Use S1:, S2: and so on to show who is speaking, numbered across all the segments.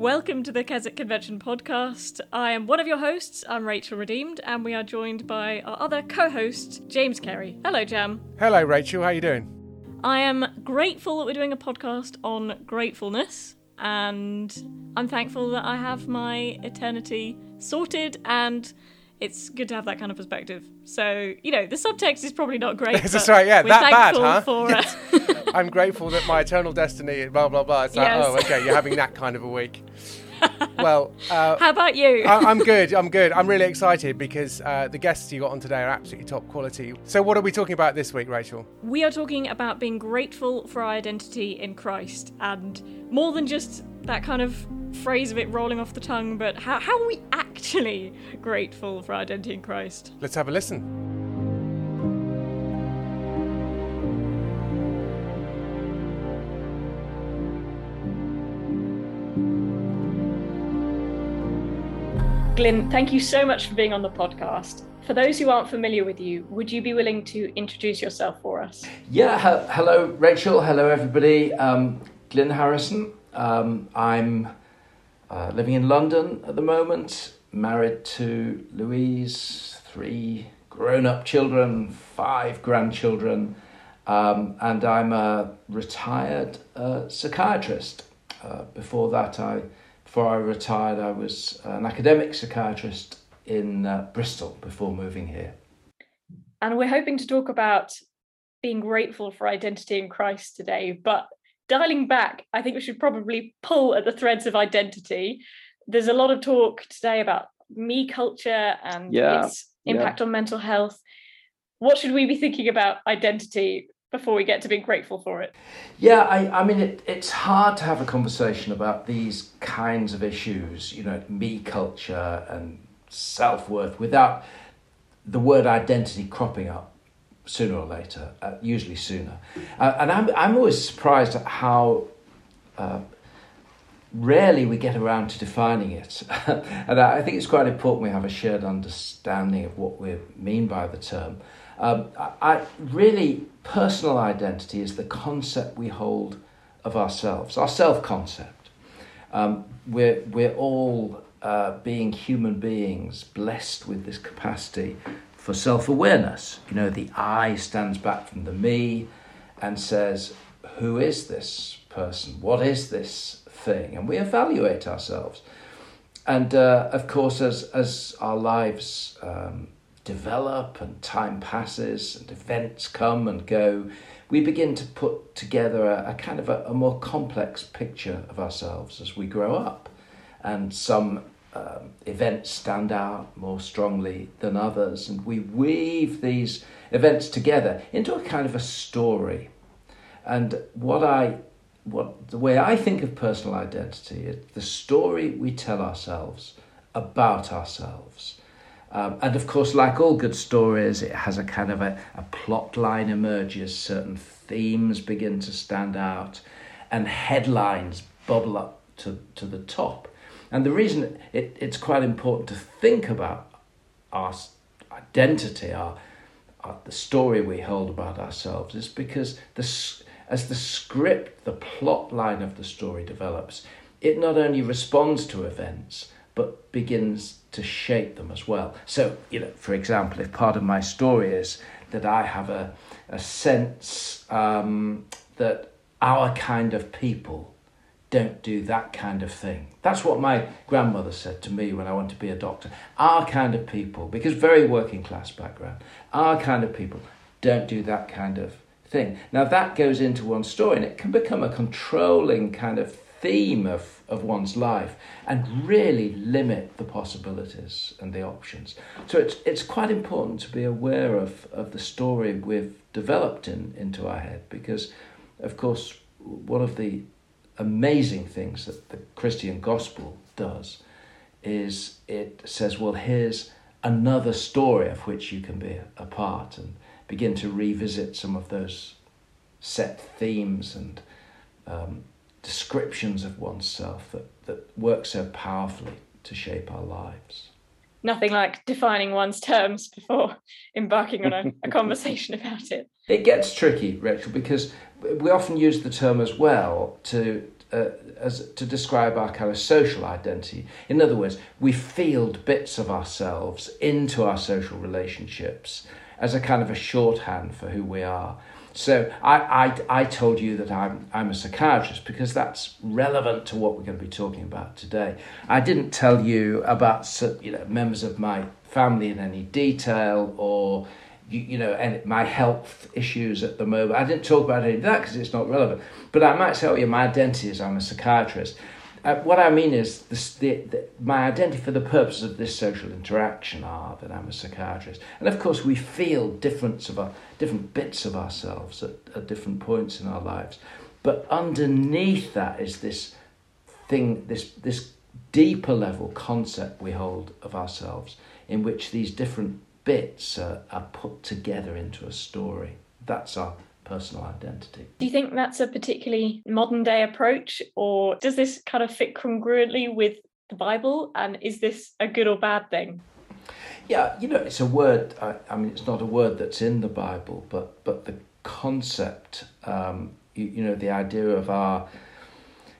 S1: Welcome to the Keswick Convention podcast. I am one of your hosts. I'm Rachel Redeemed, and we are joined by our other co-host, James Cary. Hello, Jam.
S2: Hello, Rachel. How are you doing?
S1: I am grateful that we're doing a podcast on gratefulness, and I'm thankful that I have my eternity sorted and it's good to have that kind of perspective. So, you know, the subtext is probably not great.
S2: That's right, yeah,
S1: we're
S2: that bad,
S1: thankful
S2: huh?
S1: For, uh,
S2: I'm grateful that my eternal destiny, blah, blah, blah. It's like,
S1: Yes.
S2: oh, okay, you're having that kind of a week. Well, uh,
S1: How about you?
S2: I, I'm good. I'm good. I'm really excited because uh, the guests you got on today are absolutely top quality. So, what are we talking about this week, Rachel?
S1: we are talking about being grateful for our identity in Christ, and more than just that kind of phrase of it rolling off the tongue, but how, how are we actually grateful for our identity in Christ?
S2: Let's have a listen.
S1: Glynn, thank you so much for being on the podcast. For those who aren't familiar with you, would you be willing to introduce yourself for us?
S3: Yeah, he- hello, Rachel. Hello, everybody. Um, Glynn Harrison. Um, I'm uh, living in London at the moment, married to Louise, three grown up children, five grandchildren, um, and I'm a retired uh, psychiatrist. Uh, before that, I before I retired, I was an academic psychiatrist in uh, Bristol before moving here.
S1: And we're hoping to talk about being grateful for identity in Christ today. But dialing back, I think we should probably pull at the threads of identity. There's a lot of talk today about me culture and
S3: Yeah,
S1: its impact on mental health. What should we be thinking about identity before we get to being grateful for it?
S3: Yeah, I, I mean, it, it's hard to have a conversation about these kinds of issues, you know, me culture and self worth, without the word identity cropping up sooner or later, uh, usually sooner. Uh, and I'm, I'm always surprised at how uh, rarely we get around to defining it. and I I think it's quite important we have a shared understanding of what we mean by the term. Um, I, really personal identity is the concept we hold of ourselves, our self concept. Um, we're we're all uh, being human beings, blessed with this capacity for self awareness. You know, the I stands back from the me and says, "Who is this person? What is this thing?" And we evaluate ourselves. And uh, of course, as as our lives um, develop and time passes and events come and go, we begin to put together a, a kind of a, a more complex picture of ourselves as we grow up. And some um, events stand out more strongly than others, and we weave these events together into a kind of a story. And what I what the way I think of personal identity is the story we tell ourselves about ourselves. Um, and of course, like all good stories, it has a kind of a, a plot line emerges, certain themes begin to stand out, and headlines bubble up to, to the top. And the reason it, it's quite important to think about our identity, our, our, the story we hold about ourselves, is because the, as the script, the plot line of the story develops, it not only responds to events, but begins to shape them as well. So, you know, for example, if part of my story is that I have a, a sense um, that our kind of people don't do that kind of thing. That's what my grandmother said to me when I wanted to be a doctor. Our kind of people, because very working class background, our kind of people don't do that kind of thing. Now that goes into one story and it can become a controlling kind of theme of, of one's life and really limit the possibilities and the options. So it's it's quite important to be aware of, of the story we've developed in, into our head because of course one of the amazing things that the Christian gospel does is it says, well, here's another story of which you can be a part and begin to revisit some of those set themes and um, descriptions of oneself that, that work so powerfully to shape our lives.
S1: Nothing like defining one's terms before embarking on a, a conversation about it.
S3: It gets tricky, Rachel, because we often use the term as well to uh, as to describe our kind of social identity. In other words, we field bits of ourselves into our social relationships as a kind of a shorthand for who we are. So I, I, I told you that I'm, I'm a psychiatrist because that's relevant to what we're going to be talking about today. I didn't tell you about you know, members of my family in any detail or you, know, my health issues at the moment. I didn't talk about any of that because it's not relevant. But I might tell you my identity is I'm a psychiatrist. Uh, what I mean is this, the, the, my identity for the purposes of this social interaction are that I'm a psychiatrist. And of course, we feel different, of our, different bits of ourselves at, at different points in our lives. But underneath that is this thing, this, this deeper level concept we hold of ourselves in which these different bits are, are put together into a story. That's our personal identity.
S1: Do you think that's a particularly modern day approach, or does this kind of fit congruently with the Bible? And is this a good or bad thing?
S3: Yeah, you know, it's a word. I, I mean, it's not a word that's in the Bible, but but the concept, um, you, you know, the idea of our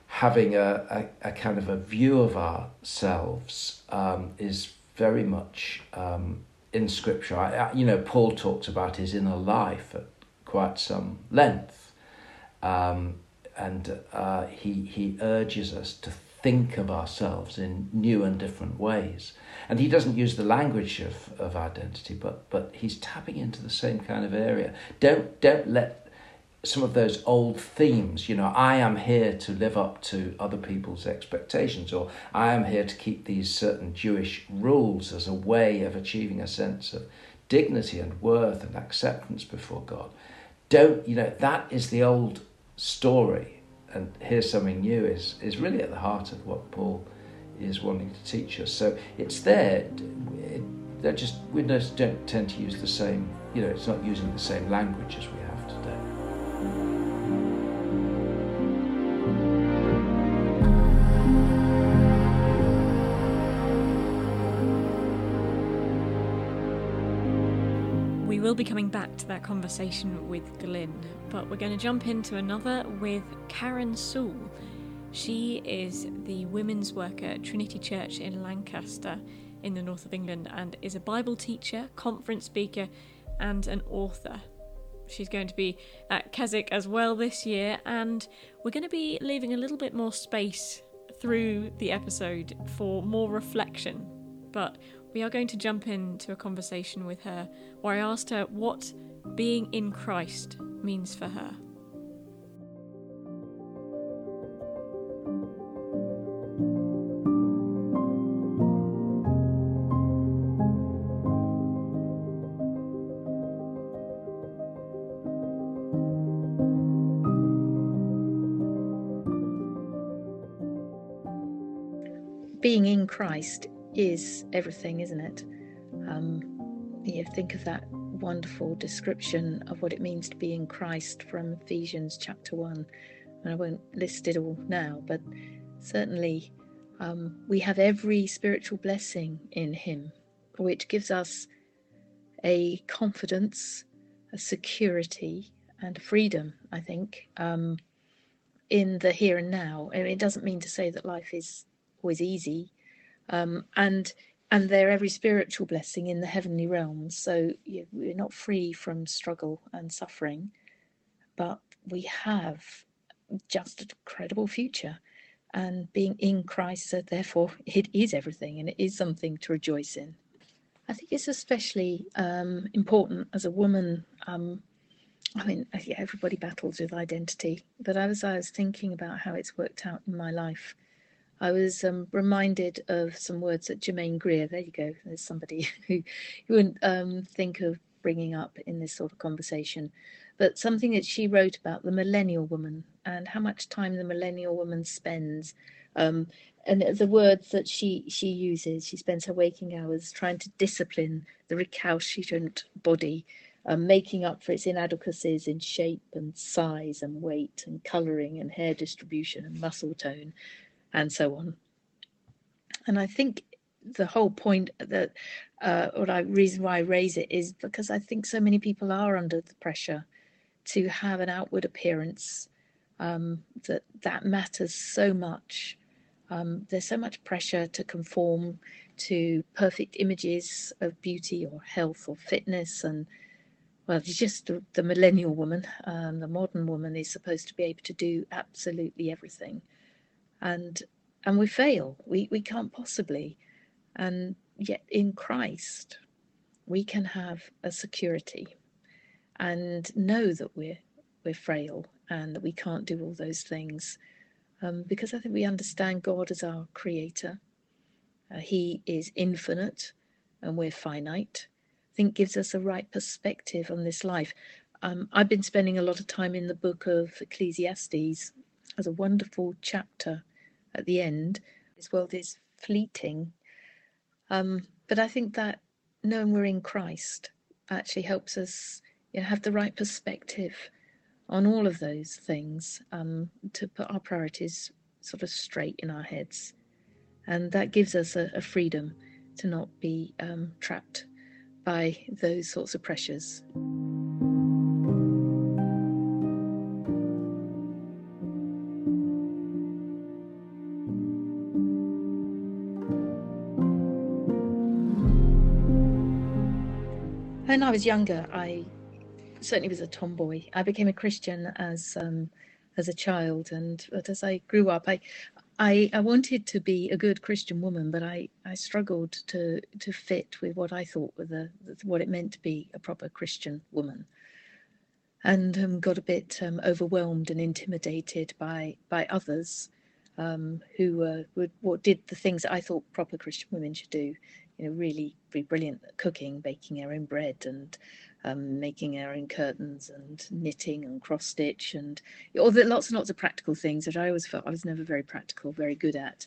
S3: having a, a, a, kind of a view of ourselves um, is very much um, in Scripture. I, I, you know, Paul talks about his inner life at quite some length, um, and uh, he he urges us to think of ourselves in new and different ways. And he doesn't use the language of, of identity, but but he's tapping into the same kind of area. Don't don't let some of those old themes, you know, I am here to live up to other people's expectations, or I am here to keep these certain Jewish rules as a way of achieving a sense of dignity and worth and acceptance before God. Don't, you know, that is the old story, and here's something new is, is really at the heart of what Paul is wanting to teach us. So it's there. They're just, we don't tend to use the same, you know, it's not using the same language as we
S1: will be coming back to that conversation with Glynn, but we're going to jump into another with Karen Soole. She is the women's worker at Trinity Church in Lancaster in the north of England and is a Bible teacher, conference speaker, and an author. She's going to be at Keswick as well this year, and we're going to be leaving a little bit more space through the episode for more reflection. But we are going to jump into a conversation with her where I asked her what being in Christ means for her.
S4: being in Christ is everything, isn't it? Um, you think of that wonderful description of what it means to be in Christ from Ephesians chapter 1. And I won't list it all now, but certainly um, we have every spiritual blessing in Him, which gives us a confidence, a security, and a freedom, I think, um, in the here and now. I mean, it doesn't mean to say that life is always easy um, and and they're every spiritual blessing in the heavenly realms. So we're not free from struggle and suffering, but we have just an incredible future. And being in Christ, so therefore, it is everything, and it is something to rejoice in. I think it's especially um, important as a woman. Um, I mean, yeah, everybody battles with identity, but as I was thinking about how it's worked out in my life, I was um, reminded of some words that Germaine Greer, there you go, there's somebody who you wouldn't um, think of bringing up in this sort of conversation, but something that she wrote about the millennial woman and how much time the millennial woman spends. Um, and the words that she she uses, she spends her waking hours trying to discipline the recalcitrant body, um, making up for its inadequacies in shape and size and weight and colouring and hair distribution and muscle tone, and so on. And I think the whole point that, uh, or I reason why I raise it is because I think so many people are under the pressure to have an outward appearance um, that that matters so much. Um, there's so much pressure to conform to perfect images of beauty or health or fitness and well, just the, the millennial woman, um, the modern woman is supposed to be able to do absolutely everything, and and we fail. We we can't possibly, and yet in Christ, we can have a security, and know that we're we're frail and that we can't do all those things, um, because I think we understand God as our Creator. Uh, he is infinite, and we're finite I think gives us a right perspective on this life. Um, I've been spending a lot of time in the book of Ecclesiastes. There's a wonderful chapter at the end. This world is fleeting. Um, but I think that knowing we're in Christ actually helps us you know, have the right perspective on all of those things um, to put our priorities sort of straight in our heads. And that gives us a, a freedom to not be um, trapped by those sorts of pressures. When I was younger, I certainly was a tomboy. I became a Christian as um, as a child, and as I grew up, I I, I wanted to be a good Christian woman, but I, I struggled to to fit with what I thought were the what it meant to be a proper Christian woman, and um, got a bit um, overwhelmed and intimidated by by others um, who uh, would what did the things that I thought proper Christian women should do. You know, really be brilliant at cooking, baking our own bread, and um, making our own curtains and knitting and cross stitch and all the lots and lots of practical things that I always felt I was never very practical, very good at.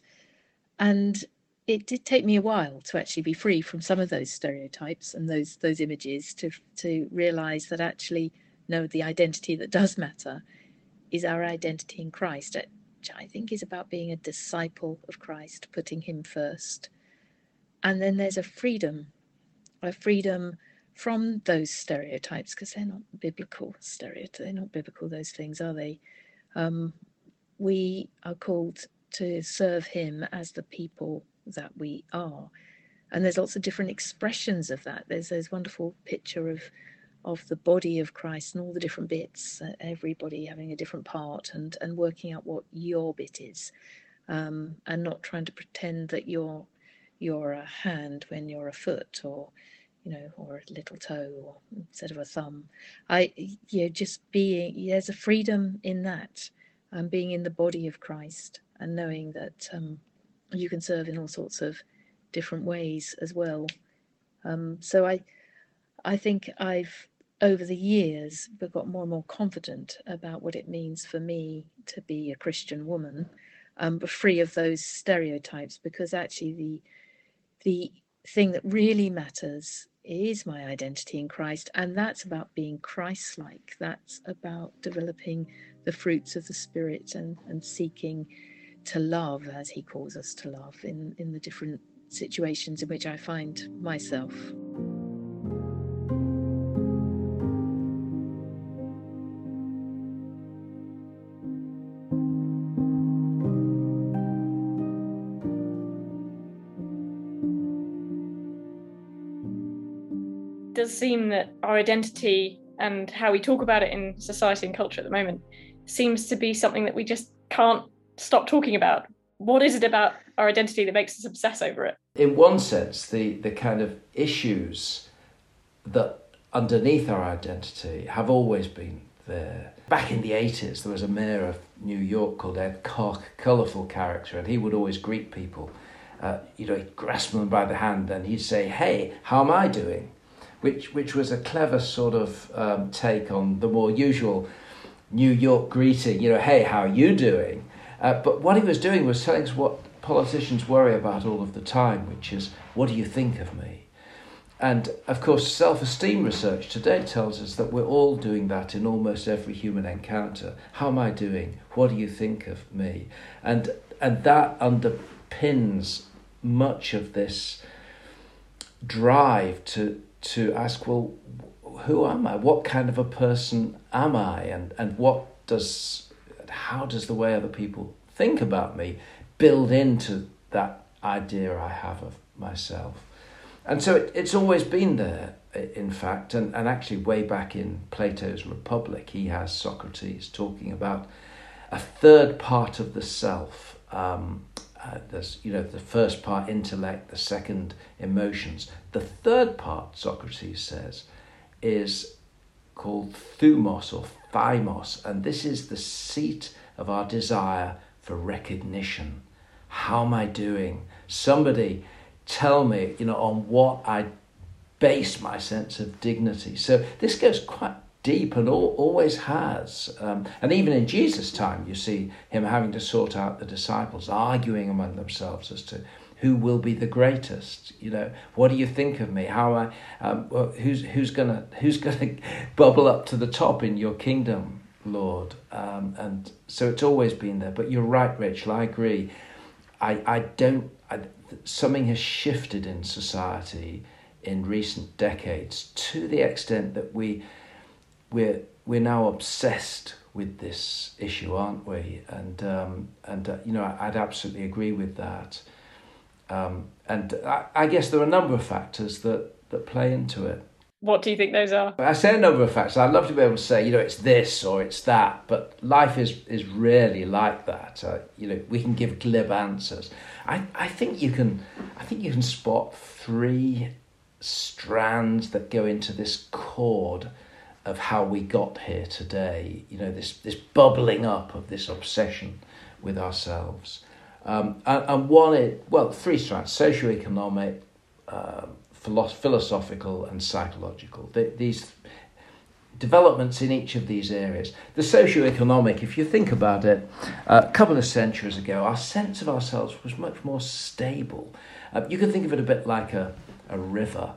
S4: And it did take me a while to actually be free from some of those stereotypes and those those images to to realize that actually no the identity that does matter is our identity in Christ which I think is about being a disciple of Christ putting him first and then there's a freedom a freedom from those stereotypes because they're not biblical stereotypes. They're not biblical, those things, are they? Um, we are called to serve Him as the people that we are. And there's lots of different expressions of that. There's this wonderful picture of of the body of Christ and all the different bits, uh, everybody having a different part and, and working out what your bit is, um, and not trying to pretend that you're you're a hand when you're a foot or you know, or a little toe or instead of a thumb. I, you know, just being, there's a freedom in that, um, being in the body of Christ and knowing that um, you can serve in all sorts of different ways as well. Um, so I, I think I've over the years got more and more confident about what it means for me to be a Christian woman, um, but free of those stereotypes. Because actually, the the thing that really matters is my identity in Christ. And that's about being Christ like. That's about developing the fruits of the Spirit and, and seeking to love as He calls us to love in, in the different situations in which I find myself.
S1: Does seem that our identity and how we talk about it in society and culture at the moment seems to be something that we just can't stop talking about. What is it about our identity that makes us obsess over it?
S3: In one sense, the, the kind of issues that underneath our identity have always been there. Back in the 80s, there was a mayor of New York called Ed Koch, colourful character, and he would always greet people. Uh, you know, he'd grasp them by the hand and he'd say, Hey, how am I doing? Which which was a clever sort of um, take on the more usual New York greeting. You know, hey, how are you doing? Uh, but what he was doing was telling us what politicians worry about all of the time, which is, what do you think of me? And of course, self esteem research today tells us that we're all doing that in almost every human encounter. How am I doing? What do you think of me? And, and that underpins much of this drive to, to ask, well, who am I? What kind of a person am I? And, and what does, how does the way other people think about me build into that idea I have of myself? And so it, it's always been there, in fact, and, and actually, way back in Plato's Republic, he has Socrates talking about a third part of the self. Um, uh, there's, you know, the first part intellect, the second emotions. The third part, Socrates says, is called thumos or thymos, and this is the seat of our desire for recognition. How am I doing? Somebody tell me, you know, on what I base my sense of dignity. So this goes quite deep and all, always has. Um, and even in Jesus' time, you see him having to sort out the disciples, arguing among themselves as to who will be the greatest. You know, what do you think of me? How I? Um, who's who's gonna who's gonna bubble up to the top in your kingdom, Lord? Um, and so it's always been there. But you're right, Rachel. I agree. I I don't. I, something has shifted in society in recent decades to the extent that we we're we're now obsessed with this issue, aren't we? And um, and uh, you know, I'd absolutely agree with that. Um, and I, I, guess there are a number of factors that that play into it.
S1: What do you think those are?
S3: I say a number of factors. I'd love to be able to say, you know, it's this or it's that, but life is is rarely like that. Uh, you know, we can give glib answers. I, I think you can I think you can spot three strands that go into this chord of how we got here today. You know, this this bubbling up of this obsession with ourselves. Um, and, and, one, it, well, three strands: socioeconomic, uh, philosophical, and psychological. The, these developments in each of these areas. The socioeconomic, if you think about it, uh, a couple of centuries ago, our sense of ourselves was much more stable. Uh, you can think of it a bit like a, a river.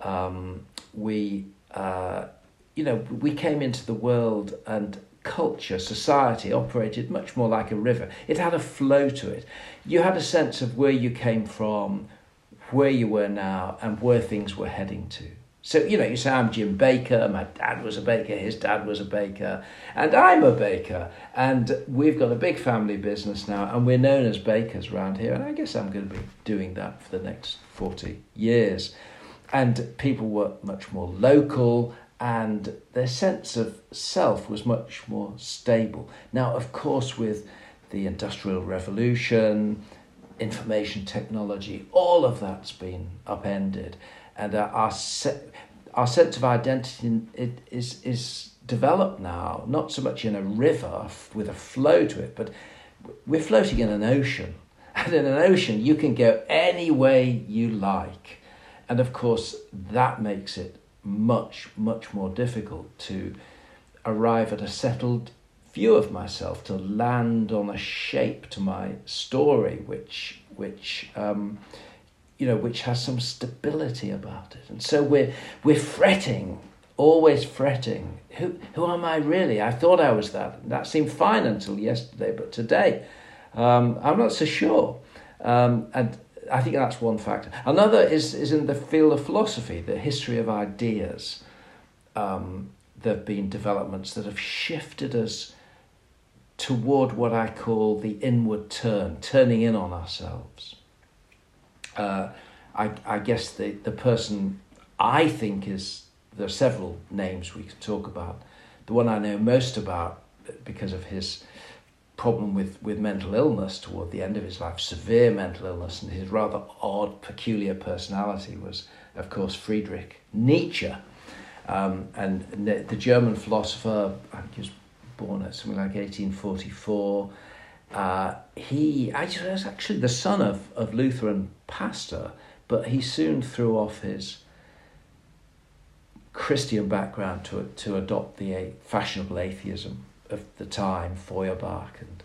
S3: Um, we, uh, you know, we came into the world and culture, society operated much more like a river. It had a flow to it. You had a sense of where you came from, where you were now, and where things were heading to. So, you know, you say, I'm Jim Baker, my dad was a baker, his dad was a baker, and I'm a baker. And we've got a big family business now, and we're known as bakers around here. And I guess I'm going to be doing that for the next 40 years. And people were much more local, and their sense of self was much more stable. Now, of course, with the Industrial Revolution, information technology, all of that's been upended and uh, our se- our sense of identity it is is developed now, not so much in a river with a flow to it, but we're floating in an ocean. And in an ocean, you can go any way you like. And of course, that makes it much, much more difficult to arrive at a settled view of myself, to land on a shape to my story, which, which um, you know, which has some stability about it. And so we're, we're fretting, always fretting. Who, who am I really? I thought I was that. That seemed fine until yesterday, but today um, I'm not so sure. Um, and I think that's one factor. Another is, is in the field of philosophy, the history of ideas. Um, there have been developments that have shifted us toward what I call the inward turn, turning in on ourselves uh, I, I guess the, the person I think is, there are several names we can talk about. The one I know most about because of his problem with, with mental illness toward the end of his life, severe mental illness, and his rather odd, peculiar personality was, of course, Friedrich Nietzsche. Um, and the German philosopher, I think he was born at something like 1844. Uh, he was actually the son of, of Lutheran pastor, but he soon threw off his Christian background to, to adopt the fashionable atheism of the time, Feuerbach and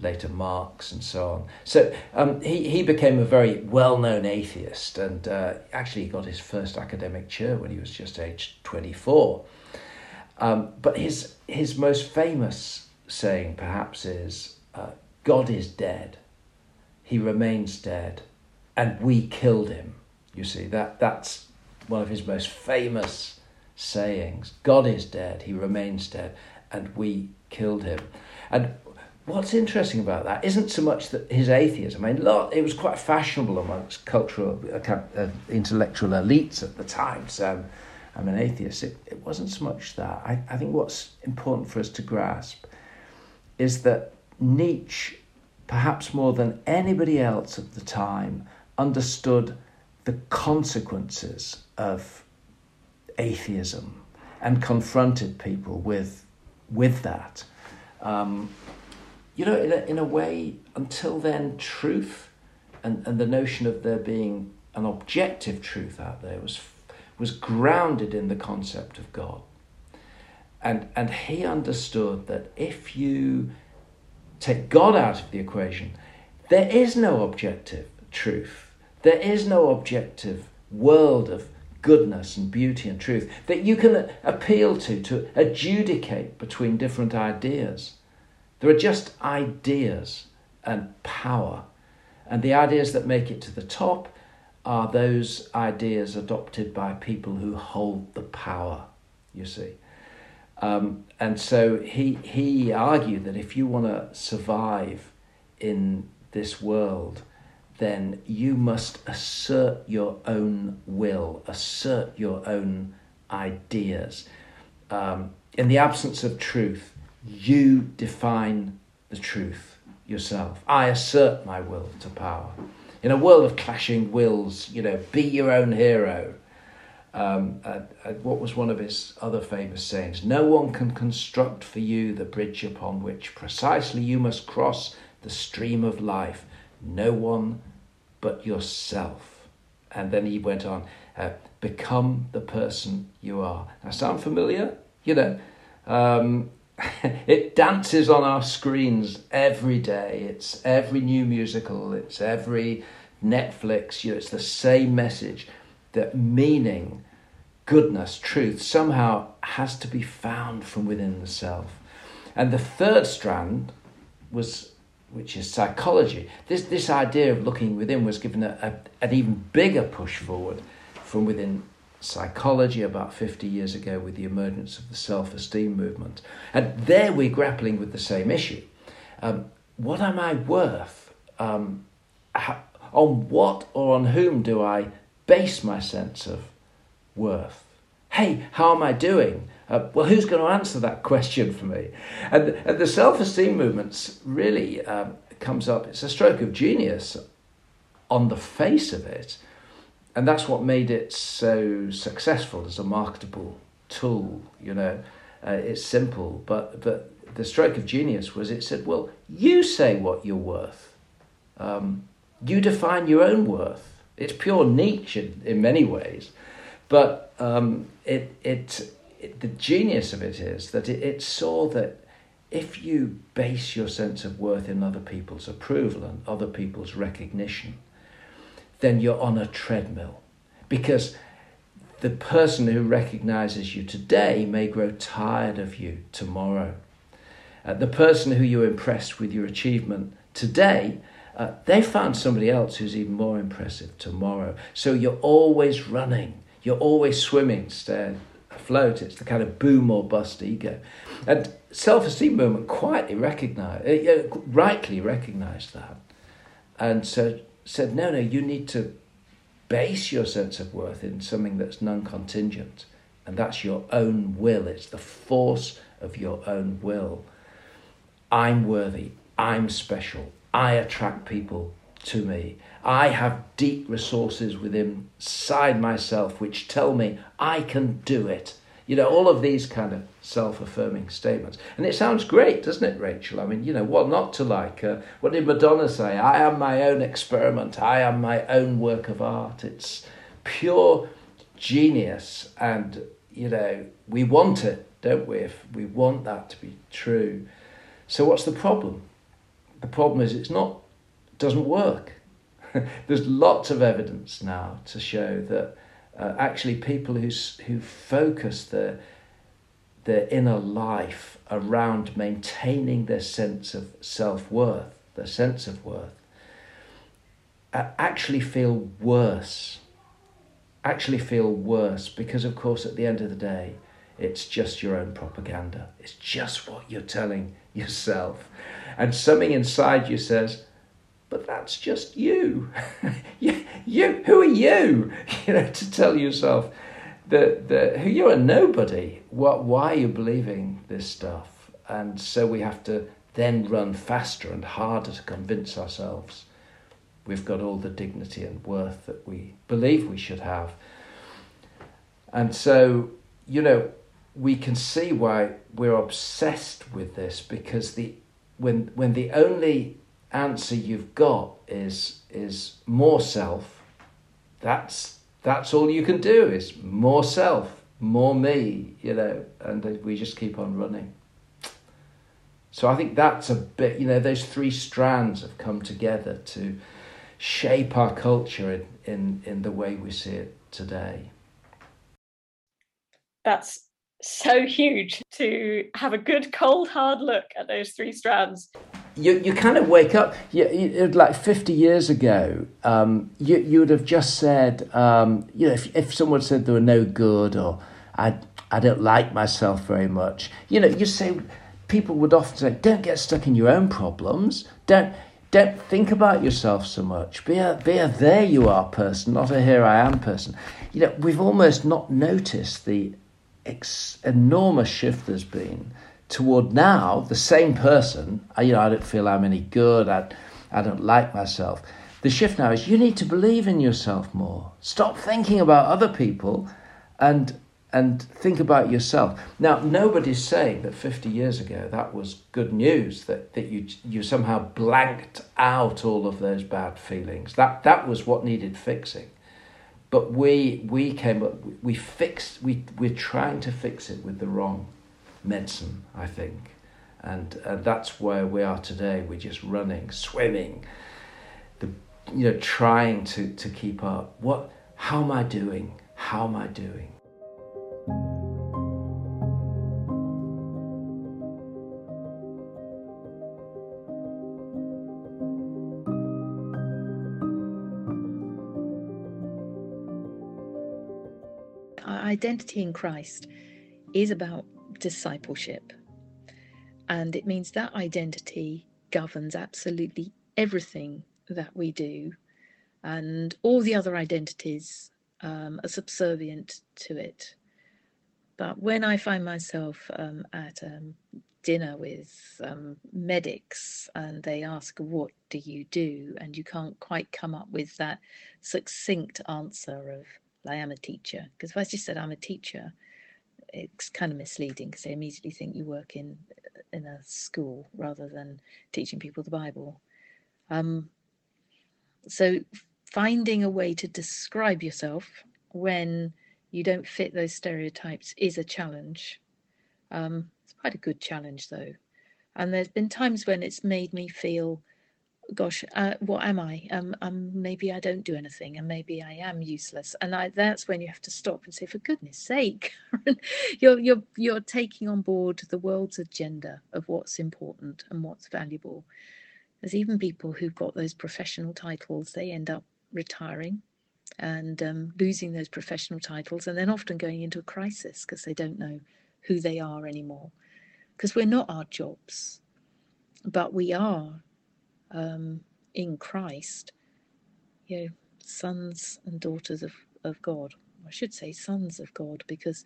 S3: later Marx and so on. So um, he, he became a very well known atheist and uh, actually got his first academic chair when he was just aged 24. Um, but his, his most famous saying perhaps is uh, God is dead. He remains dead. And we killed him. You see, that, that's one of his most famous sayings. God is dead. He remains dead. And we killed him. And what's interesting about that isn't so much that his atheism. I mean, lot, it was quite fashionable amongst cultural, uh, uh, intellectual elites at the time. So, I'm an atheist. It, it wasn't so much that. I, I think what's important for us to grasp is that Nietzsche, perhaps more than anybody else at the time, understood the consequences of atheism and confronted people with, with that. Um, you know, in a, in a way, until then, truth and, and the notion of there being an objective truth out there was, was grounded in the concept of God. And, and he understood that if you take God out of the equation, there is no objective truth. There is no objective world of goodness and beauty and truth that you can appeal to, to adjudicate between different ideas. There are just ideas and power. And the ideas that make it to the top are those ideas adopted by people who hold the power, you see. Um, and so he, he argued that if you want to survive in this world, then you must assert your own will, assert your own ideas. Um, in the absence of truth, you define the truth yourself. I assert my will to power. In a world of clashing wills, you know, be your own hero. Um, uh, what was one of his other famous sayings? No one can construct for you the bridge upon which precisely you must cross the stream of life. No one but yourself. And then he went on, uh, become the person you are. Now, sound familiar? You know, um, it dances on our screens every day. It's every new musical, it's every Netflix, you know, it's the same message that meaning, goodness, truth somehow has to be found from within the self. And the third strand was which is psychology. This this idea of looking within was given a, a, an even bigger push forward from within psychology about 50 years ago with the emergence of the self esteem movement. And there we're grappling with the same issue. Um, what am I worth? Um, how, on what or on whom do I base my sense of worth? Hey, how am I doing? Uh, well, who's going to answer that question for me? And, and the self esteem movement really um, comes up, it's a stroke of genius on the face of it and that's what made it so successful as a marketable tool. You know, uh, it's simple, but but the stroke of genius was it said, well, you say what you're worth. Um, you define your own worth. It's pure Nietzsche in, in many ways, but um, it, it, it the genius of it is that it, it saw that if you base your sense of worth in other people's approval and other people's recognition, then you're on a treadmill. Because the person who recognizes you today may grow tired of you tomorrow. Uh, the person who you're impressed with your achievement today, uh, they found somebody else who's even more impressive tomorrow. So you're always running, you're always swimming, stay afloat. It's the kind of boom or bust ego. And self esteem movement quietly recognized, uh, rightly recognized that. And so said, no, no, you need to base your sense of worth in something that's non contingent. And that's your own will. It's the force of your own will. I'm worthy. I'm special. I attract people to me. I have deep resources within inside myself which tell me I can do it. You know, all of these kind of self affirming statements. And it sounds great, doesn't it, Rachel? I mean, you know, what not to like? Uh, what did Madonna say? I am my own experiment, I am my own work of art. It's pure genius. And, you know, we want it, don't we? If we want that to be true. So, what's the problem? The problem is it's not, doesn't work. There's lots of evidence now to show that uh, actually people who, who focus their, their inner life around maintaining their sense of self worth, their sense of worth, uh, actually feel worse. Actually feel worse because, of course, at the end of the day, it's just your own propaganda. It's just what you're telling yourself. and something inside you says, but that's just you. you, you. Who are you? You know, to tell yourself that, that you're a nobody. What? Why are you believing this stuff? And so we have to then run faster and harder to convince ourselves we've got all the dignity and worth that we believe we should have. And so, you know, we can see why we're obsessed with this because the when when the only answer you've got is is more self, that's that's all you can do is more self, more me, you know, and we just keep on running. So I think that's a bit, you know, those three strands have come together to shape our culture in, in, in the way we see it today.
S1: That's so huge to have a good cold hard look at those three strands
S3: you, you kind of wake up you, you, like 50 years ago um, you, you would have just said um, you know if, if someone said they were no good or I, I don't like myself very much you know you say people would often say don't get stuck in your own problems. Don't don't think about yourself so much. Be a, be a there you are person not a here i am person. You know we've almost not noticed the ex- enormous shift there's been toward now the same person. Uh, you know, I don't feel I'm any good. I, I don't like myself. The shift now is you need to believe in yourself more. Stop thinking about other people, and and think about yourself. Now, nobody's saying that 50 years ago that was good news, that, that you, you somehow blanked out all of those bad feelings. That, that was what needed fixing. But we, we came up, we fixed, we, we're trying to fix it with the wrong medicine, I think. And, and that's where we are today. We're just running, swimming, the, you know, trying to, to keep up. What, how am I doing? How am I doing?
S4: Identity in Christ is about discipleship. And it means that identity governs absolutely everything that we do, and all the other identities um, are subservient to it. But when I find myself um, at um, dinner with um, medics and they ask, What do you do? and you can't quite come up with that succinct answer of, I am a teacher. Because if I just said, I'm a teacher, it's kind of misleading because they immediately think you work in in a school rather than teaching people the Bible. Um, so finding a way to describe yourself when you don't fit those stereotypes is a challenge. Um, it's quite a good challenge though, and there's been times when it's made me feel gosh, uh, what am I? Um, um, maybe I don't do anything, and maybe I am useless. And I, that's when you have to stop and say, for goodness sake, you're you're you're taking on board the world's agenda of what's important and what's valuable. There's even people who've got those professional titles, they end up retiring and um, losing those professional titles, and then often going into a crisis because they don't know who they are anymore. Because we're not our jobs, but we are um, in Christ, you know, sons and daughters of, of God. I should say sons of God because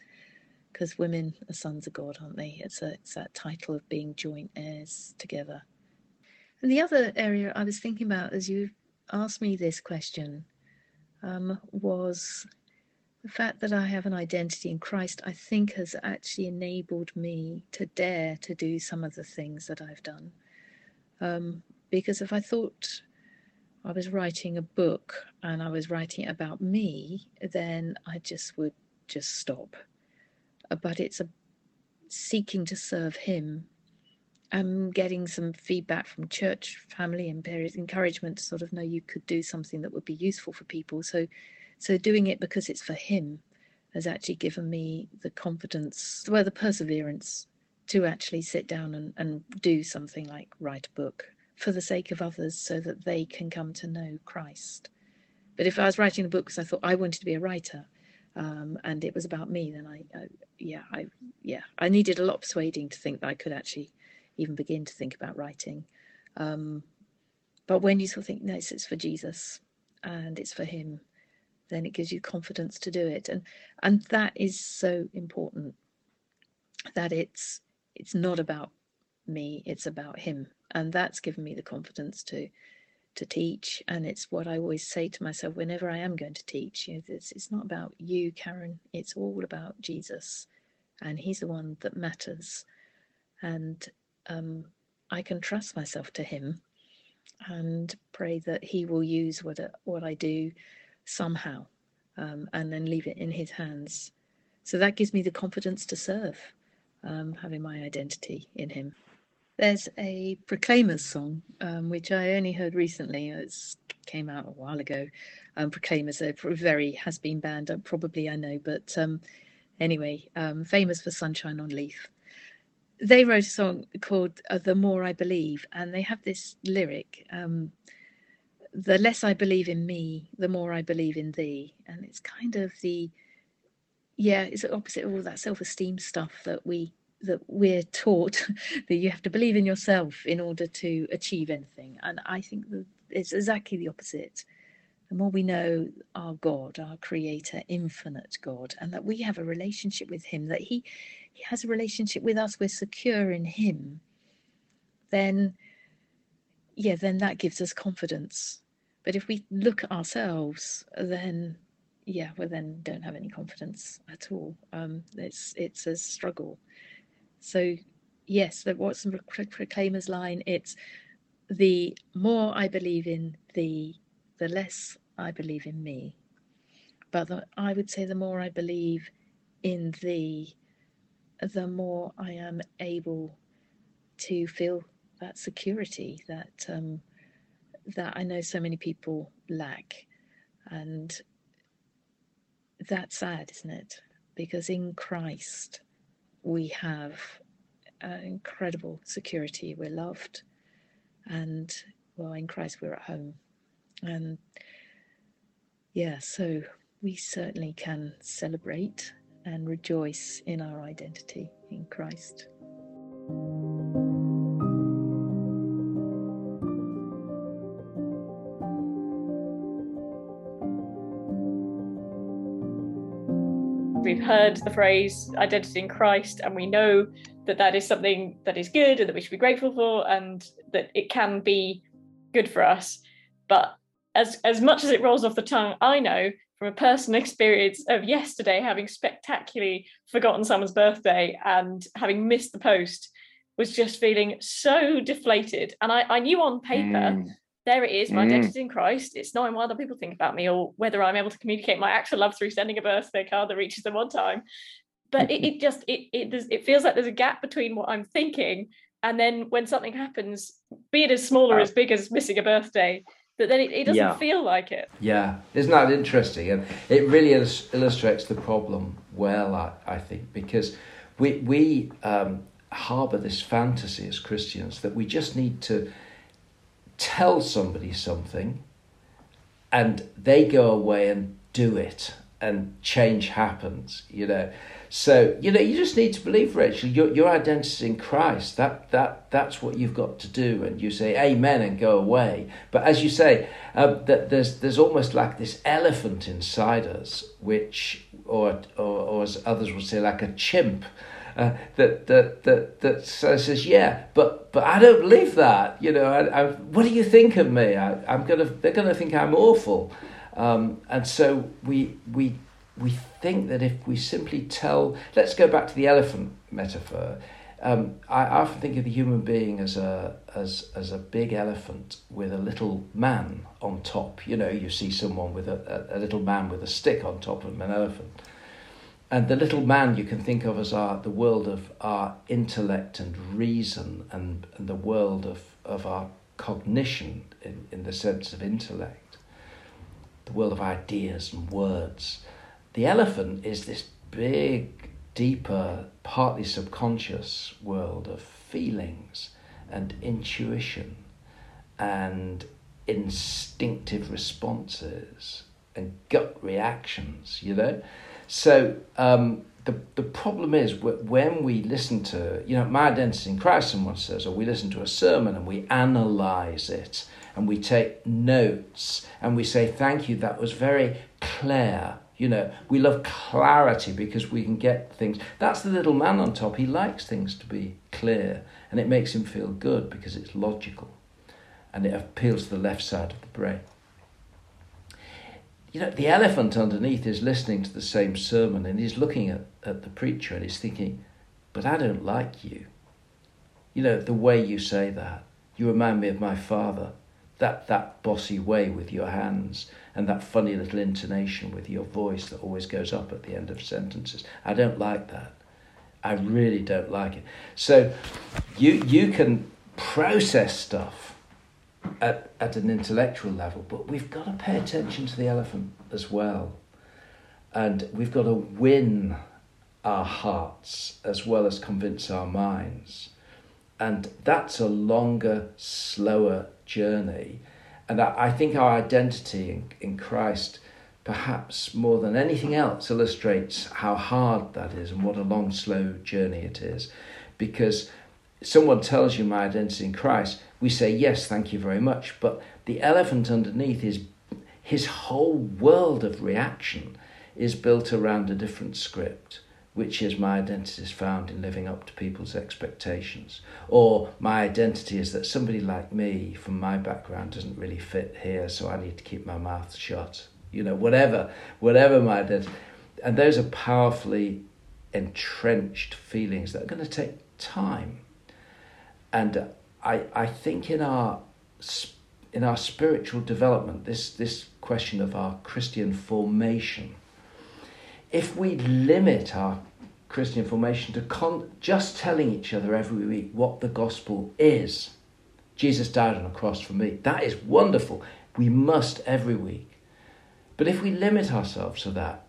S4: because women are sons of God, aren't they? It's a it's that title of being joint heirs together. And the other area I was thinking about as you asked me this question um, was the fact that I have an identity in Christ. I think has actually enabled me to dare to do some of the things that I've done. Um, because if I thought I was writing a book and I was writing it about me, then I just would just stop. Uh, but it's a seeking to serve Him. I'm getting some feedback from church family and parents, encouragement to sort of know you could do something that would be useful for people. So, so doing it because it's for Him has actually given me the confidence, well, the perseverance to actually sit down and, and do something like write a book for the sake of others so that they can come to know Christ. But if I was writing the book because I thought I wanted to be a writer um, and it was about me, then I, I, yeah, I, yeah, I needed a lot of persuading to think that I could actually even begin to think about writing. Um, but when you sort of think, no, it's for Jesus and it's for Him, then it gives you confidence to do it. And and that is so important. That it's it's not about me, it's about Him, and that's given me the confidence to to teach. And it's what I always say to myself whenever I am going to teach. You know, it's, it's not about you, Karen. It's all about Jesus, and He's the one that matters. And um, I can trust myself to Him and pray that He will use what what I do somehow, um, and then leave it in His hands. So that gives me the confidence to serve, um, having my identity in Him. There's a Proclaimers song, um, which I only heard recently. It came out a while ago. Um, Proclaimers are very has been band, uh, probably I know, but um, anyway, um, famous for Sunshine on Leith. They wrote a song called uh, "The More I Believe," and they have this lyric: um, "The less I believe in me, the more I believe in thee," and it's kind of the yeah, it's opposite of all that self-esteem stuff that we that we're taught that you have to believe in yourself in order to achieve anything. And I think that it's exactly the opposite. The more we know our God, our creator, infinite God, and that we have a relationship with him, that he, he has a relationship with us, we're secure in him, then yeah, then that gives us confidence. But if we look at ourselves, then yeah, we then don't have any confidence at all. Um, it's it's a struggle. So, yes, the what's the Proclaimers line? It's the more I believe in thee, the less I believe in me. But the, I would say the more I believe in thee, the more I am able to feel that security that um, that I know so many people lack, and that's sad, isn't it? Because in Christ we have uh, incredible security. We're loved, and well, in Christ, we're at home. And yeah, so we certainly can celebrate and rejoice in our identity in Christ.
S1: We've heard the phrase identity in Christ, and we know that that is something that is good and that we should be grateful for, and that it can be good for us. But as as much as it rolls off the tongue, I know from a personal experience of yesterday having spectacularly forgotten someone's birthday and having missed the post was just feeling so deflated. And I, I knew on paper mm there it is, my mm. identity in Christ. It's knowing what other people think about me or whether I'm able to communicate my actual love through sending a birthday card that reaches them on time. But it, it just it it does it feels like there's a gap between what I'm thinking and then when something happens, be it as small or uh, as big as missing a birthday, that then it, it doesn't yeah. feel like it.
S3: Yeah, isn't that interesting? And it really is, illustrates the problem well, I, I think, because we we um, harbour this fantasy as Christians that we just need to tell somebody something and they go away and do it and change happens you know. So you know you just need to believe rachel your, your identity in christ. That that that's what you've got to do. And you say amen and go away. But as you say uh, that there's there's almost like this elephant inside us which or, or or as others would say like a chimp uh, that that that that says, "Yeah, but but I don't believe that." You know, I, I, what do you think of me? I, am gonna they're gonna think I'm awful, um, and so we we we think that if we simply tell, let's go back to the elephant metaphor. Um, I often think of the human being as a as as a big elephant with a little man on top. You know, you see someone with a, a, a little man with a stick on top of an elephant and the little man you can think of as our the world of our intellect and reason and, and the world of, of our cognition in, in the sense of intellect the world of ideas and words. The elephant is this big deeper partly subconscious world of feelings and intuition and instinctive responses and gut reactions you know so um, the, the problem is when we listen to, you know, my identity in Christ, someone says, or we listen to a sermon and we analyze it and we take notes and we say, thank you, that was very clear. You know, we love clarity because we can get things. That's the little man on top. He likes things to be clear and it makes him feel good because it's logical and it appeals to the left side of the brain you know, the elephant underneath is listening to the same sermon and he's looking at, at the preacher and he's thinking, but I don't like you. You know, the way you say that. You remind me of my father. That, that bossy way with your hands and that funny little intonation with your voice that always goes up at the end of sentences. I don't like that. I really don't like it. So you, you can process stuff at, at an intellectual level, but we've got to pay attention to the elephant as well. And we've got to win our hearts as well as convince our minds. And that's a longer, slower journey. And I, I think our identity in, in Christ, perhaps more than anything else, illustrates how hard that is and what a long, slow journey it is. Because someone tells you my identity in Christ, we say, yes, thank you very much. But the elephant underneath is his whole world of reaction is built around a different script, which is my identity is found in living up to people's expectations. Or my identity is that somebody like me, from my background, doesn't really fit here, so I need to keep my mouth shut. You know, whatever, whatever my identity. And those are powerfully entrenched feelings that are going to take time. And I, I think in our in our spiritual development, this this question of our Christian formation, if we limit our Christian formation to con- just telling each other every week what the gospel is, Jesus died on a cross for me. That is wonderful. We must every week. But if we limit ourselves to that,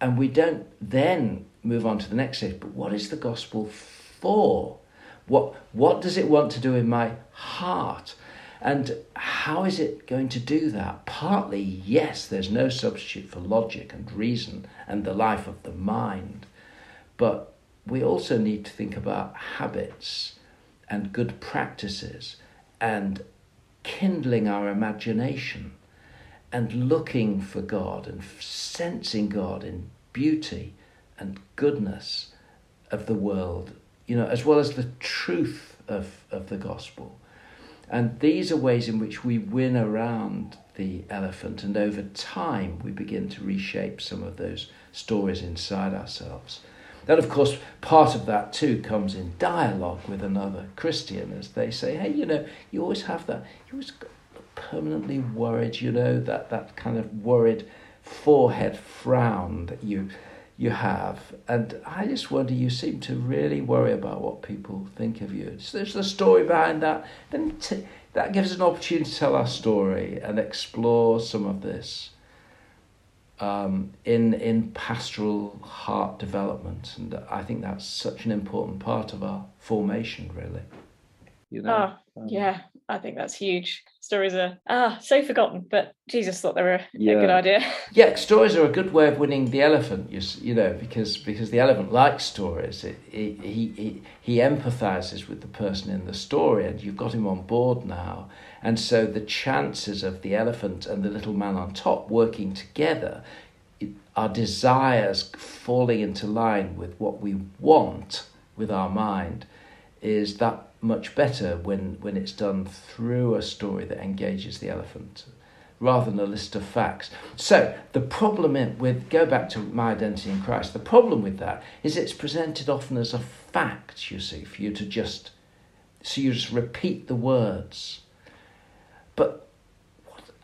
S3: and we don't then move on to the next stage, but what is the gospel for? What, what does it want to do in my heart? And how is it going to do that? Partly, yes, there's no substitute for logic and reason and the life of the mind. But we also need to think about habits and good practices and kindling our imagination and looking for God and sensing God in beauty and goodness of the world you know, as well as the truth of, of the gospel. And these are ways in which we win around the elephant, and over time we begin to reshape some of those stories inside ourselves. Then, of course, part of that too comes in dialogue with another Christian as they say, hey, you know, you always have that, you always permanently worried, you know, that, that kind of worried forehead frown that you you have. And I just wonder, you seem to really worry about what people think of you. So there's the story behind that. Then t- that gives us an opportunity to tell our story and explore some of this um, in in pastoral heart development. And I think that's such an important part of our formation, really.
S1: You know, oh, um, yeah, I think that's huge. Stories are ah so forgotten, but Jesus thought they were yeah. a good idea.
S3: Yeah, stories are a good way of winning the elephant. You, you know, because because the elephant likes stories. It, he, he he empathizes with the person in the story, and you've got him on board now. And so the chances of the elephant and the little man on top working together, our desires falling into line with what we want with our mind, is that much better when, when it's done through a story that engages the elephant rather than a list of facts. So the problem with go back to my identity in Christ. The problem with that is it's presented often as a fact. You see, for you to just so you just repeat the words. But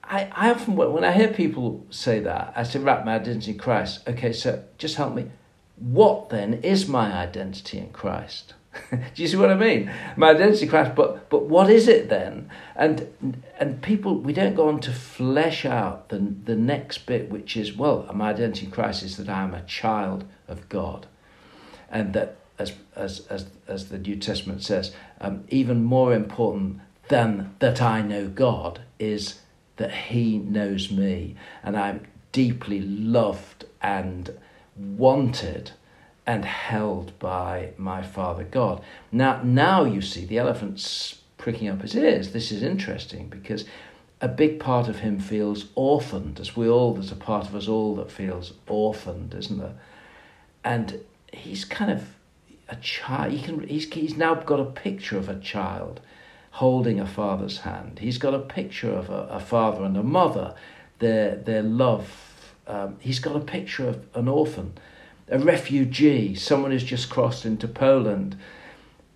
S3: I, I often when I hear people say that, I say, "Right, my identity in Christ." Okay, so just help me. What then is my identity in Christ? Do you see what I mean? My identity crash, but but what is it then? And and people we don't go on to flesh out the the next bit, which is well, my identity crisis that I am a child of God, and that as as as as the New Testament says, um, even more important than that I know God is that He knows me, and I'm deeply loved and wanted and held by my Father God. Now, now you see the elephant's pricking up his ears. This is interesting because a big part of him feels orphaned, as we all, there's a part of us all that feels orphaned, isn't there? And he's kind of a child. He can, he's, he's now got a picture of a child holding a father's hand. He's got a picture of a, a father and a mother, their, their love. Um, he's got a picture of an orphan, a refugee, someone who's just crossed into Poland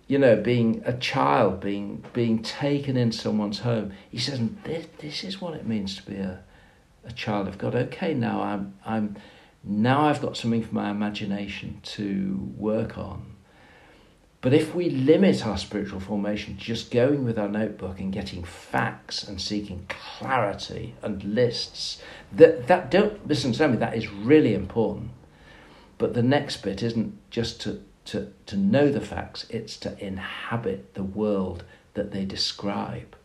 S3: you know, being a child, being being taken in someone's home. He says, this, this is what it means to be a, a child of God. Okay, now I'm I'm now I've got something for my imagination to work on. But if we limit our spiritual formation to just going with our notebook and getting facts and seeking clarity and lists, that that don't listen to me, that is really important. But the next bit isn't just to to, to know the facts, it's to inhabit the world that they describe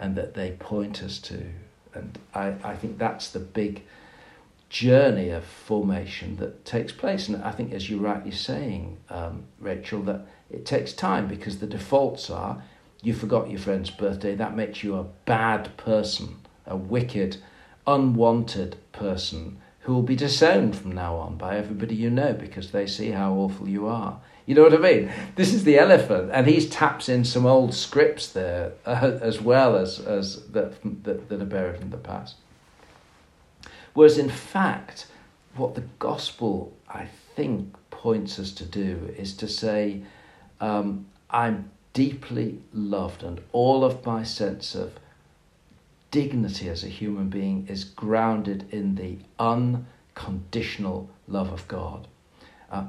S3: and that they point us to. And I, I think that's the big journey of formation that takes place. And I think, as you're rightly saying, um, Rachel, that it takes time because the defaults are you forgot your friend's birthday, that makes you a bad person, a wicked, unwanted person who will be disowned from now on by everybody you know because they see how awful you are. You know what I mean? This is the elephant, and he taps in some old scripts there uh, as well as, as that, that, that are buried in the past. Whereas, in fact, what the gospel, I think, points us to do is to say, um, I'm deeply loved, and all of my sense of dignity as a human being is grounded in the unconditional love of God. Uh,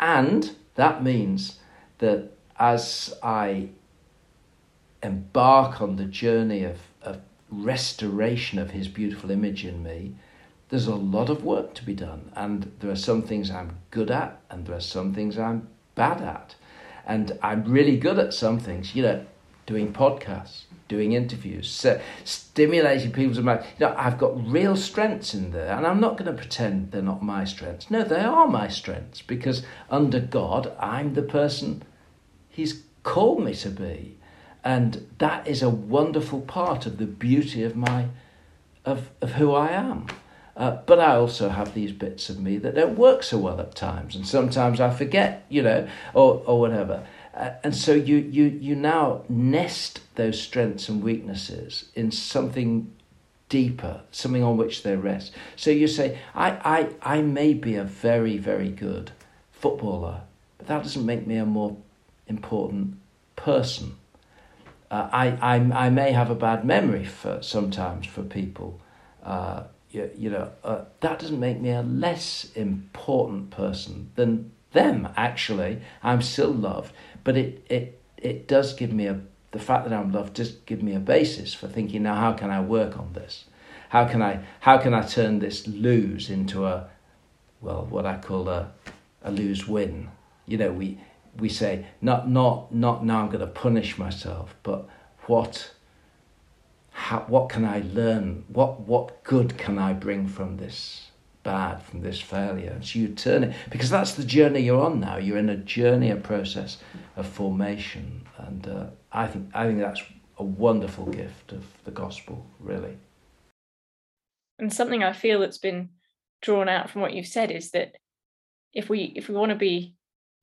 S3: and that means that as I embark on the journey of, of restoration of His beautiful image in me, there's a lot of work to be done. And there are some things I'm good at, and there are some things I'm bad at. And I'm really good at some things, you know, doing podcasts, doing interviews, so stimulating people's mind. You know, I've got real strengths in there, and I'm not going to pretend they're not my strengths. No, they are my strengths because under God, I'm the person He's called me to be, and that is a wonderful part of the beauty of my of of who I am. Uh, but I also have these bits of me that don't work so well at times, and sometimes I forget, you know, or or whatever. Uh, and so you, you, you now nest those strengths and weaknesses in something deeper, something on which they rest. So you say, I, I, I may be a very, very good footballer, but that doesn't make me a more important person. Uh, I, I, I may have a bad memory for sometimes for people. Uh, you, you know, uh, that doesn't make me a less important person than them, actually. I'm still loved but it, it, it does give me a, the fact that I'm loved does give me a basis for thinking, now how can I work on this? How can I, how can I turn this lose into a, well, what I call a, a lose win? You know, we, we say, not, not, not now I'm going to punish myself, but what, how, what can I learn? What, what good can I bring from this? Bad from this failure. And so you turn it because that's the journey you're on now. You're in a journey, a process of formation, and uh, I think I think that's a wonderful gift of the gospel, really.
S1: And something I feel that's been drawn out from what you've said is that if we if we want to be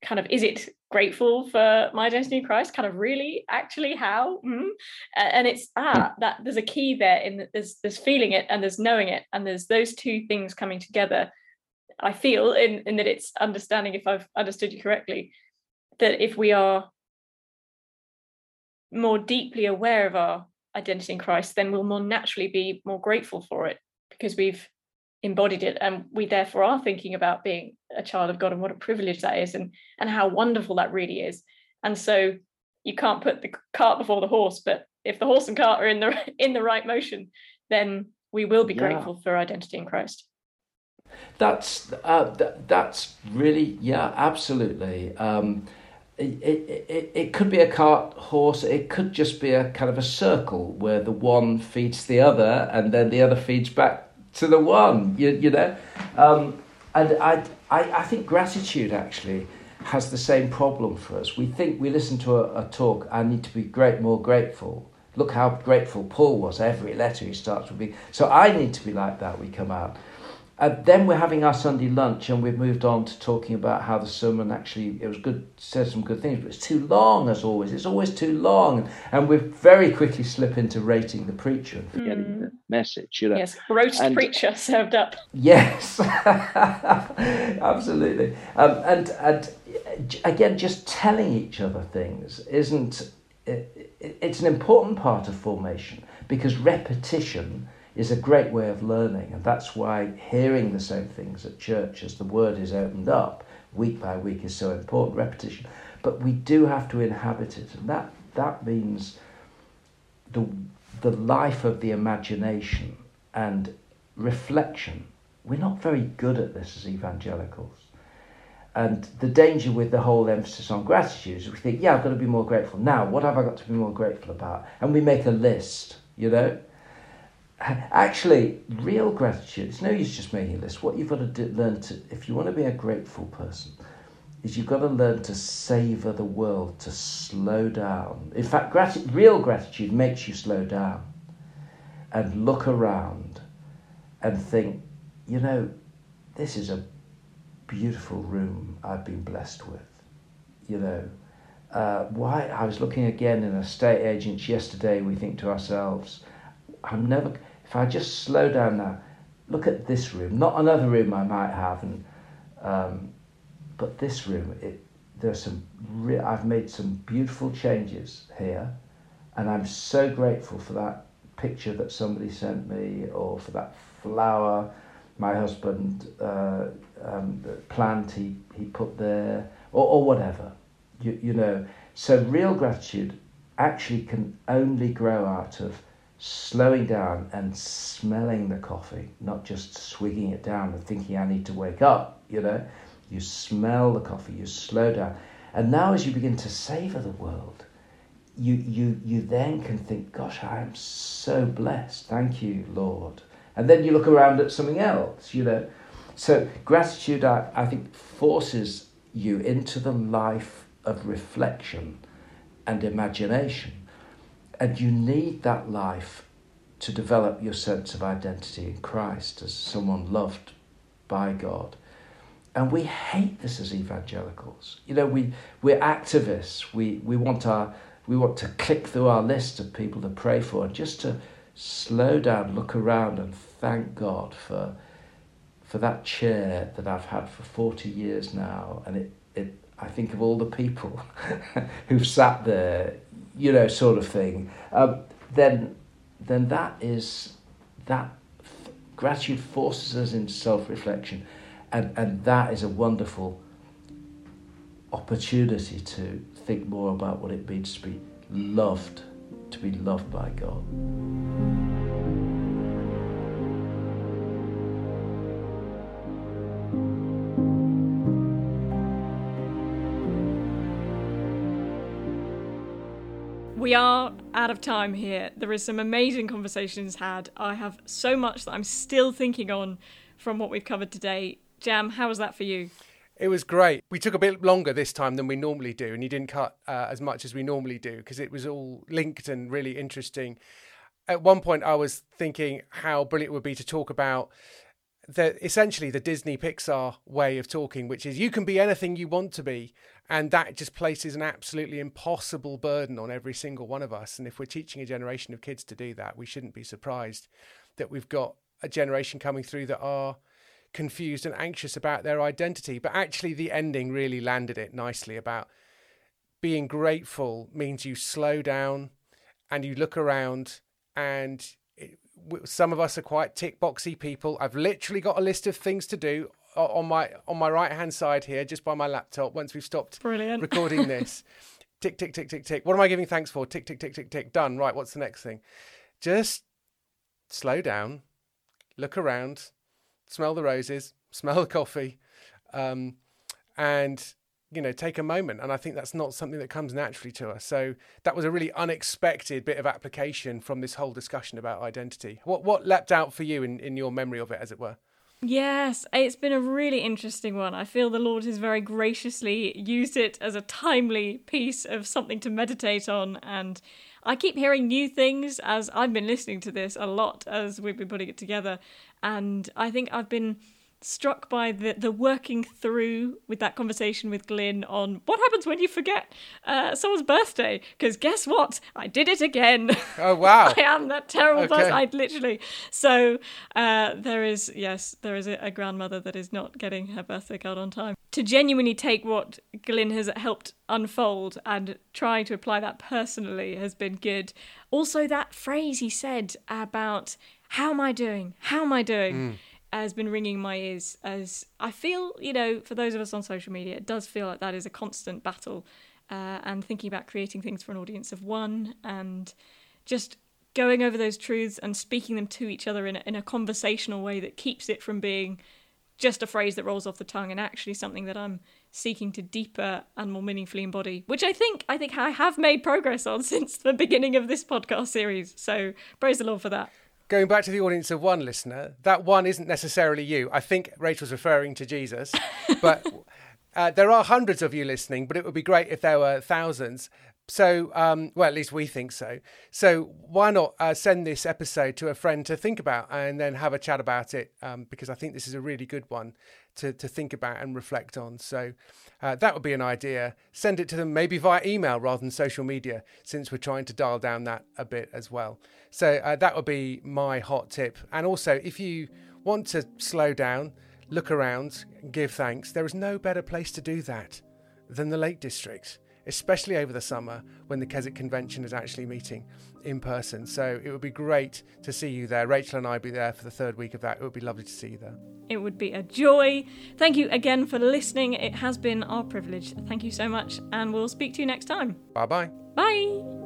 S1: kind of is it grateful for my identity in Christ? Kind of really, actually, how? Mm-hmm. And it's ah, that there's a key there in that there's there's feeling it and there's knowing it, and there's those two things coming together. I feel in, in that it's understanding, if I've understood you correctly, that if we are more deeply aware of our identity in Christ, then we'll more naturally be more grateful for it because we've embodied it. And we therefore are thinking about being a child of god and what a privilege that is and and how wonderful that really is. And so you can't put the cart before the horse but if the horse and cart are in the in the right motion then we will be yeah. grateful for identity in christ.
S3: That's uh, th- that's really yeah absolutely. Um, it, it, it could be a cart horse. It could just be a kind of a circle where the one feeds the other and then the other feeds back to the one, you, you know. Um, and I, I, I think gratitude actually has the same problem for us. We think we listen to a, a talk, I need to be great, more grateful. Look how grateful Paul was. Every letter he starts with be. So I need to be like that. We come out. And then we're having our Sunday lunch, and we've moved on to talking about how the sermon actually it was good, said some good things, but it's too long as always. It's always too long, and we very quickly slip into rating the preacher and forgetting mm. the message. You know,
S1: yes, roast and, preacher served up.
S3: Yes, absolutely. Um, and and again, just telling each other things isn't. It, it, it's an important part of formation because repetition is a great way of learning, and that's why hearing the same things at church as the word is opened up week by week is so important. Repetition, but we do have to inhabit it, and that that means the the life of the imagination and reflection. We're not very good at this as evangelicals. And the danger with the whole emphasis on gratitude is we think, yeah, I've got to be more grateful. Now, what have I got to be more grateful about? And we make a list, you know? Actually, real gratitude, it's no use just making a list. What you've got to do, learn to, if you want to be a grateful person, is you've got to learn to savor the world, to slow down. In fact, real gratitude makes you slow down and look around and think, you know, this is a beautiful room I've been blessed with. You know, uh, why I was looking again in a estate agents yesterday. We think to ourselves, I'm never. If I just slow down now, look at this room, not another room I might have, and um, but this room. It there's some. Re- I've made some beautiful changes here, and I'm so grateful for that picture that somebody sent me, or for that flower my husband uh, um, plant he, he put there, or, or whatever. You, you know, so real gratitude actually can only grow out of slowing down and smelling the coffee, not just swigging it down and thinking I need to wake up, you know. You smell the coffee, you slow down. And now as you begin to savor the world, you, you, you then can think, gosh, I am so blessed. Thank you, Lord. And then you look around at something else, you know. So gratitude, I, I think, forces you into the life of reflection and imagination. And you need that life to develop your sense of identity in Christ as someone loved by God. And we hate this as evangelicals. You know, we, we're activists. We, we, want our, we want to click through our list of people to pray for and just to slow down, look around, and thank God for for that chair that I've had for 40 years now. And it, it I think of all the people who've sat there, you know, sort of thing. Um, then, then that is that f- gratitude forces us into self-reflection, and and that is a wonderful opportunity to think more about what it means to be loved, to be loved by God.
S1: We are out of time here. There is some amazing conversations had. I have so much that I'm still thinking on from what we've covered today. Jam, how was that for you?
S2: It was great. We took a bit longer this time than we normally do, and you didn't cut uh, as much as we normally do because it was all linked and really interesting. At one point, I was thinking how brilliant it would be to talk about the essentially the Disney Pixar way of talking, which is you can be anything you want to be, and that just places an absolutely impossible burden on every single one of us. And if we're teaching a generation of kids to do that, we shouldn't be surprised that we've got a generation coming through that are confused and anxious about their identity. But actually, the ending really landed it nicely about being grateful means you slow down and you look around and some of us are quite tick boxy people. I've literally got a list of things to do on my on my right hand side here, just by my laptop. Once we've stopped
S1: Brilliant.
S2: recording this, tick tick tick tick tick. What am I giving thanks for? Tick tick tick tick tick. Done. Right. What's the next thing? Just slow down, look around, smell the roses, smell the coffee, um, and you know take a moment. And I think that's not something that comes naturally to us. So that was a really unexpected bit of application from this whole discussion about identity. What what leapt out for you in, in your memory of it, as it were?
S1: Yes, it's been a really interesting one. I feel the Lord has very graciously used it as a timely piece of something to meditate on. And I keep hearing new things as I've been listening to this a lot as we've been putting it together. And I think I've been struck by the the working through with that conversation with Glynn on what happens when you forget uh, someone's birthday. Because guess what? I did it again.
S2: Oh wow!
S1: I am that terrible
S2: Okay.
S1: person. I literally. So uh, there is yes, there is a, a grandmother that is not getting her birthday card on time. To genuinely take what Glynn has helped unfold and try to apply that personally has been good. Also, that phrase he said about "How am I doing? How am I doing?" Has been ringing my ears as I feel, you know, for those of us on social media, it does feel like that is a constant battle. Uh, and thinking about creating things for an audience of one and just going over those truths and speaking them to each other in a, in a conversational way that keeps it from being just a phrase that rolls off the tongue and actually something that I'm seeking to deeper and more meaningfully embody, which I think I think I have made progress on since the beginning of this podcast series. So praise the Lord for that.
S2: Going back to the audience of one listener, that one isn't necessarily you. I think Rachel's referring to Jesus, but uh, there are hundreds of you listening. But it would be great if there were thousands. So, um, well, at least we think so. So, why not uh, send this episode to a friend to think about and then have a chat about it? Um, because I think this is a really good one to, to think about and reflect on. So, uh, that would be an idea. Send it to them maybe via email rather than social media, since we're trying to dial down that a bit as well. So, uh, that would be my hot tip. And also, if you want to slow down, look around, give thanks, there is no better place to do that than the Lake District especially over the summer when the Keswick Convention is actually meeting in person. So it would be great to see you there. Rachel and I will be there for the third week of that. It would be lovely to see you there.
S1: It would be a joy. Thank you again for listening. It has been our privilege. Thank you so much, and we'll speak to you next time.
S2: Bye bye.
S1: Bye.